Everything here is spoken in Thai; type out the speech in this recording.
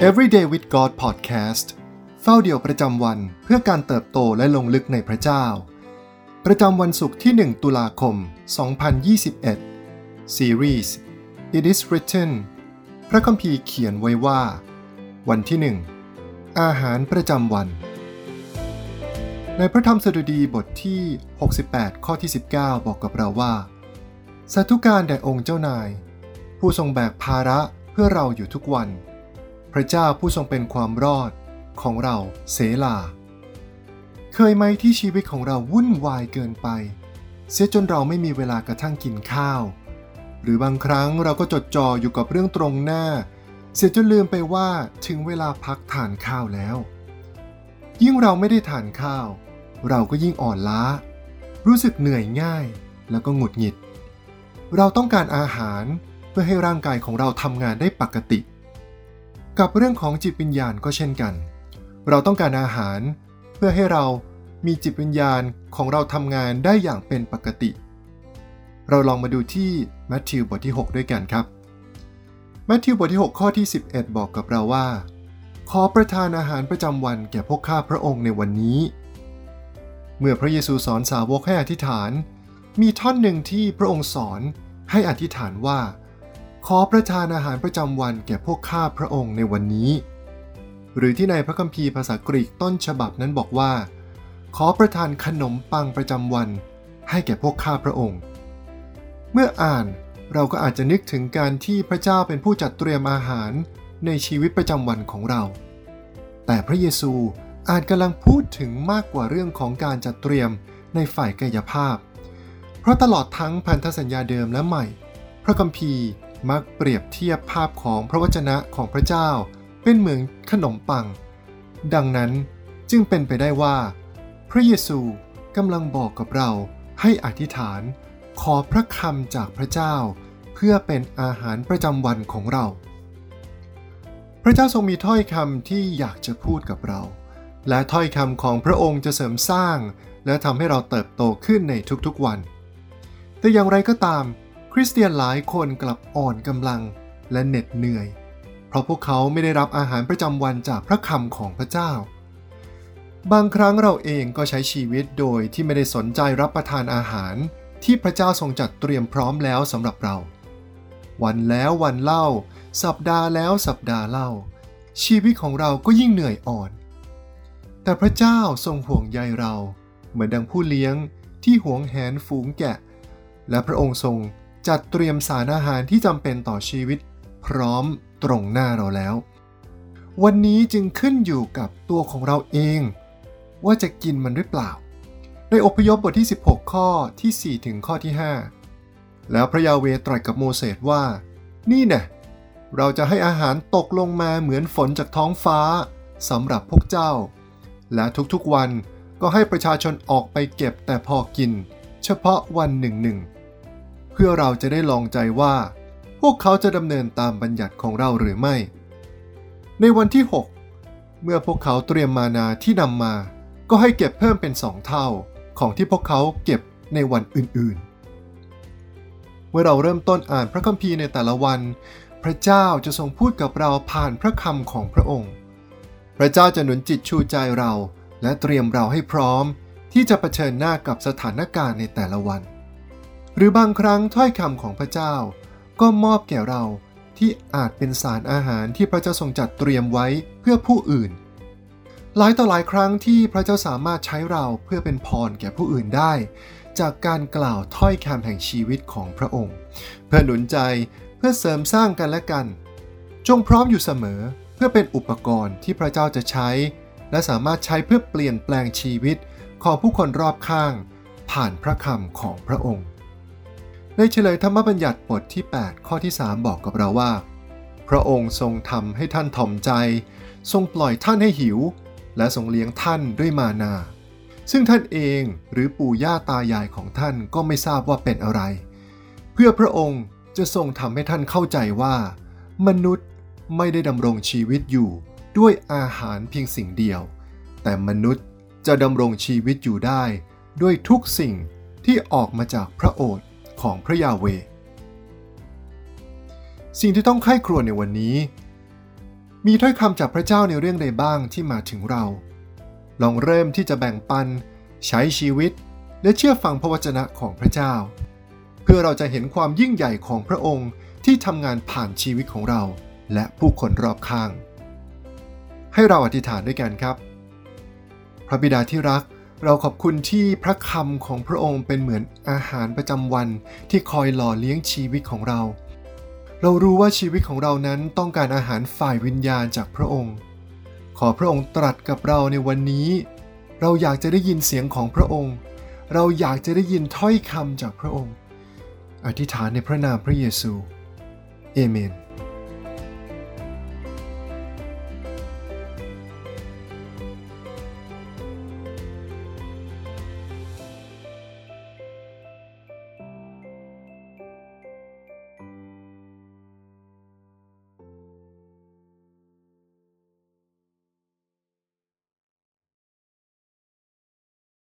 Everyday with God Podcast เฝ้าเดี่ยวประจำวันเพื่อการเติบโตและลงลึกในพระเจ้า ประจำวันศุกร์ที่ 1 ตุลาคม 2021 Series It is written พระคัมภีร์เขียนไว้ว่า วันที่ 1 อาหารประจำวัน ในพระธรรมสดุดีบทที่ 68 ข้อที่ 19 บอกกับเราว่าสาธุการแด่องค์เจ้านาย ผู้ทรงแบกภาระเพื่อเราอยู่ทุกวัน พระเจ้าผู้ทรงเป็นความรอดของเราเสลา เคยไหมที่ชีวิตของเราวุ่นวายเกินไป เสียจนเราไม่มีเวลากระทั่งกินข้าว หรือบางครั้งเราก็จดจ่ออยู่กับเรื่องตรงหน้า เสียจนลืมไปว่าถึงเวลาพักทานข้าวแล้ว ยิ่งเราไม่ได้ทานข้าว เราก็ยิ่งอ่อนล้า รู้สึกเหนื่อยง่ายแล้วก็หงุดหงิด เราต้องการอาหารเพื่อให้ร่างกายของเราทำงานได้ปกติ กับเรื่องของจิตวิญญาณก็เช่นกัน เราต้องการอาหาร เพื่อให้เรามีจิตวิญญาณของเราทำงานได้อย่างเป็นปกติ เราลองมาดูที่มัทธิวบทที่ 6 ด้วยกันครับ มัทธิวบทที่ 6 ข้อที่ 11 บอกกับเราว่า ขอประทานอาหารประจำวันแก่พวกข้าพระองค์ในวันนี้ เมื่อพระเยซูสอนสาวกให้อธิษฐาน มีท่อนหนึ่งที่พระองค์สอนให้อธิษฐานว่า ขอประทานอาหารประจำวันแก่พวกข้าพระองค์ในวันนี้ หรือที่ในพระคัมภีร์ภาษากรีกต้นฉบับนั้นบอกว่า ขอประทานขนมปังประจำวัน ให้แก่พวกข้าพระองค์ เมื่ออ่านเราก็อาจจะนึกถึงการที่พระเจ้าเป็นผู้จัดเตรียมอาหารในชีวิตประจำวันของเรา แต่พระเยซูอาจกำลังพูดถึงมากกว่าเรื่องของการจัดเตรียมในฝ่ายกายภาพ เพราะตลอดทั้งพันธสัญญาเดิมและใหม่ พระคัมภีร์ มักเปรียบเทียบภาพของพระวจนะของพระเจ้า เป็นเหมือนขนมปัง ดังนั้นจึงเป็นไปได้ว่า พระเยซูกำลังบอกกับเราให้อธิษฐาน ขอพระคำจากพระเจ้า เพื่อเป็นอาหารประจำวันของเรา พระเจ้าทรงมีถ้อยคำที่อยากจะพูดกับเรา และถ้อยคำของพระองค์จะเสริมสร้าง และทำให้เราเติบโตขึ้นในทุกๆวัน แต่อย่างไรก็ตาม คริสเตียนหลายคนกลับอ่อนกำลังและเหน็ดเหนื่อย เพราะพวกเขาไม่ได้รับอาหารประจำวันจากพระคำของพระเจ้า บางครั้งเราเองก็ใช้ชีวิตโดยที่ไม่ได้สนใจรับประทานอาหาร ที่พระเจ้าทรงจัดเตรียมพร้อมแล้วสำหรับเรา วันแล้ววันเล่า สัปดาห์แล้วสัปดาห์เล่า ชีวิตของเราก็ยิ่งเหนื่อยอ่อน แต่พระเจ้าทรงห่วงใยเรา เหมือนดังผู้เลี้ยงที่หวงแหนฝูงแกะ และพระองค์ทรง จัดเตรียมสารอาหารที่จำเป็นต่อชีวิต พร้อมตรงหน้าเราแล้ว วันนี้จึงขึ้นอยู่กับตัวของเราเอง ว่าจะกินมันหรือเปล่า ในอพยพบทที่ 16 ข้อที่ 4 ถึงข้อที่ 5 แล้วพระยาเวตรัสกับโมเสสว่า นี่แน่เราจะให้อาหารตกลงมาเหมือนฝนจากท้องฟ้าสำหรับพวกเจ้า และทุกๆวันก็ให้ประชาชนออกไปเก็บแต่พอกิน เฉพาะวันหนึ่งหนึ่ง พื่อเราจะได้ลองใจว่า พวกเขาจะดำเนินตามบัญญัติของเราหรือไม่ ในวันที่ 6 เมื่อพวกเขาเตรียมมานาที่นำมา ก็ให้เก็บเพิ่มเป็นสองเท่าของที่พวกเขาเก็บในวันอื่นๆ เมื่อเราเริ่มต้นอ่านพระคัมภีร์ในแต่ละวัน พระเจ้าจะทรงพูดกับเราผ่านพระคำของพระองค์ พระเจ้าจะหนุนจิตชูใจเรา และเตรียมเราให้พร้อม ที่จะเผชิญหน้ากับสถานการณ์ในแต่ละวัน หรือบางครั้งถ้อยคำของพระเจ้า ก็มอบแก่เราที่อาจเป็นสารอาหารที่พระเจ้าทรงจัดเตรียมไว้เพื่อผู้อื่น หลายต่อหลายครั้งที่พระเจ้าสามารถใช้เราเพื่อเป็นพรแก่ผู้อื่นได้ จากการกล่าวถ้อยคำแห่งชีวิตของพระองค์ เพื่อหนุนใจเพื่อเสริมสร้างกันและกัน จงพร้อมอยู่เสมอเพื่อเป็นอุปกรณ์ที่พระเจ้าจะใช้ และสามารถใช้เพื่อเปลี่ยนแปลงชีวิตของผู้คนรอบข้าง ผ่านพระคำของพระองค์ ในเฉลยธรรมบัญญัติบทที่ 8 ข้อที่ 3 บอกกับเราว่า พระองค์ทรงทำให้ท่านถ่อมใจ ทรงปล่อยท่านให้หิว และทรงเลี้ยงท่านด้วยมานา ซึ่งท่านเองหรือปู่ย่าตายายของท่านก็ไม่ทราบว่าเป็นอะไร เพื่อพระองค์จะทรงทำให้ท่านเข้าใจว่า มนุษย์ไม่ได้ดำรงชีวิตอยู่ด้วยอาหารเพียงสิ่งเดียว แต่มนุษย์จะดำรงชีวิตอยู่ได้ ด้วยทุกสิ่งที่ออกมาจากพระโอษฐ ของพระยาเว สิ่งที่ต้องไข้ครวญในวันนี้ มีถ้อยคำจากพระเจ้าในเรื่องใดบ้างที่มาถึงเรา ลองเริ่มที่จะแบ่งปัน ใช้ชีวิต และเชื่อฟังพระวจนะของพระเจ้า เพื่อเราจะเห็นความยิ่งใหญ่ของพระองค์ที่ทำงานผ่านชีวิตของเรา และผู้คนรอบข้าง ให้เราอธิษฐานด้วยกันครับ พระบิดาที่รัก เราขอบคุณที่พระคำของพระองค์เป็นเหมือนอาหารประจำวันที่คอยหล่อเลี้ยงชีวิตของเรา เรารู้ว่าชีวิตของเรานั้นต้องการอาหารฝ่ายวิญญาณจากพระองค์ ขอพระองค์ตรัสกับเราในวันนี้ เราอยากจะได้ยินเสียงของพระองค์ เราอยากจะได้ยินถ้อยคำจากพระองค์ อธิษฐานในพระนามพระเยซู เอเมน